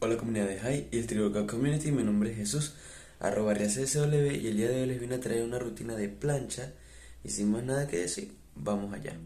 Hola comunidad de High y el Triboca Community, mi nombre es Jesús, arroba CSW y el día de hoy les vine a traer una rutina de plancha y sin más nada que decir, vamos allá.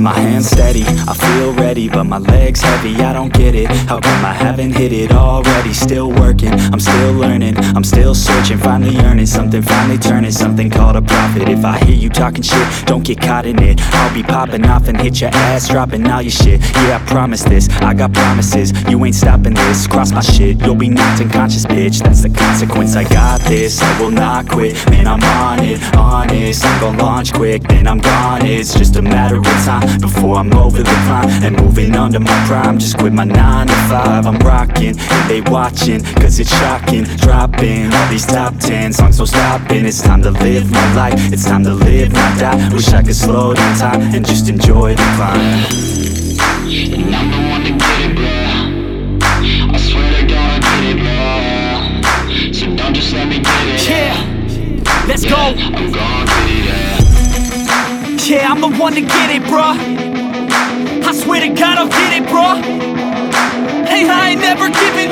My hands steady, I feel ready, but my legs heavy, I don't get it. How come I haven't hit it already? Still working, I'm still learning, I'm still searching. Finally earning something, finally turning something called a profit. If I hear you talking shit, don't get caught in it. I'll be popping off and hit your ass, dropping all your shit. Yeah, I promise this, I got promises, you ain't stopping this. Cross my shit, you'll be knocked unconscious, bitch. That's the consequence, I got this, I will not quit. Man, I'm on it, honest, I'm gonna launch quick. Then I'm gone, it's just a matter of time before I'm over the climb And moving under my prime Just quit my 9 to 5 I'm rocking and they watching Cause it's shocking. Dropping all these top 10 songs So stopping. It's time to live my life It's time to live, not die. Wish I could slow down time And just enjoy the climb And I'm the one to get it, bro. I swear to God, I get it, bro. So don't just let me get it. Yeah, let's go I'm the one to get it, bruh. I swear to God, I'll get it, bruh. Hey, I ain't never giving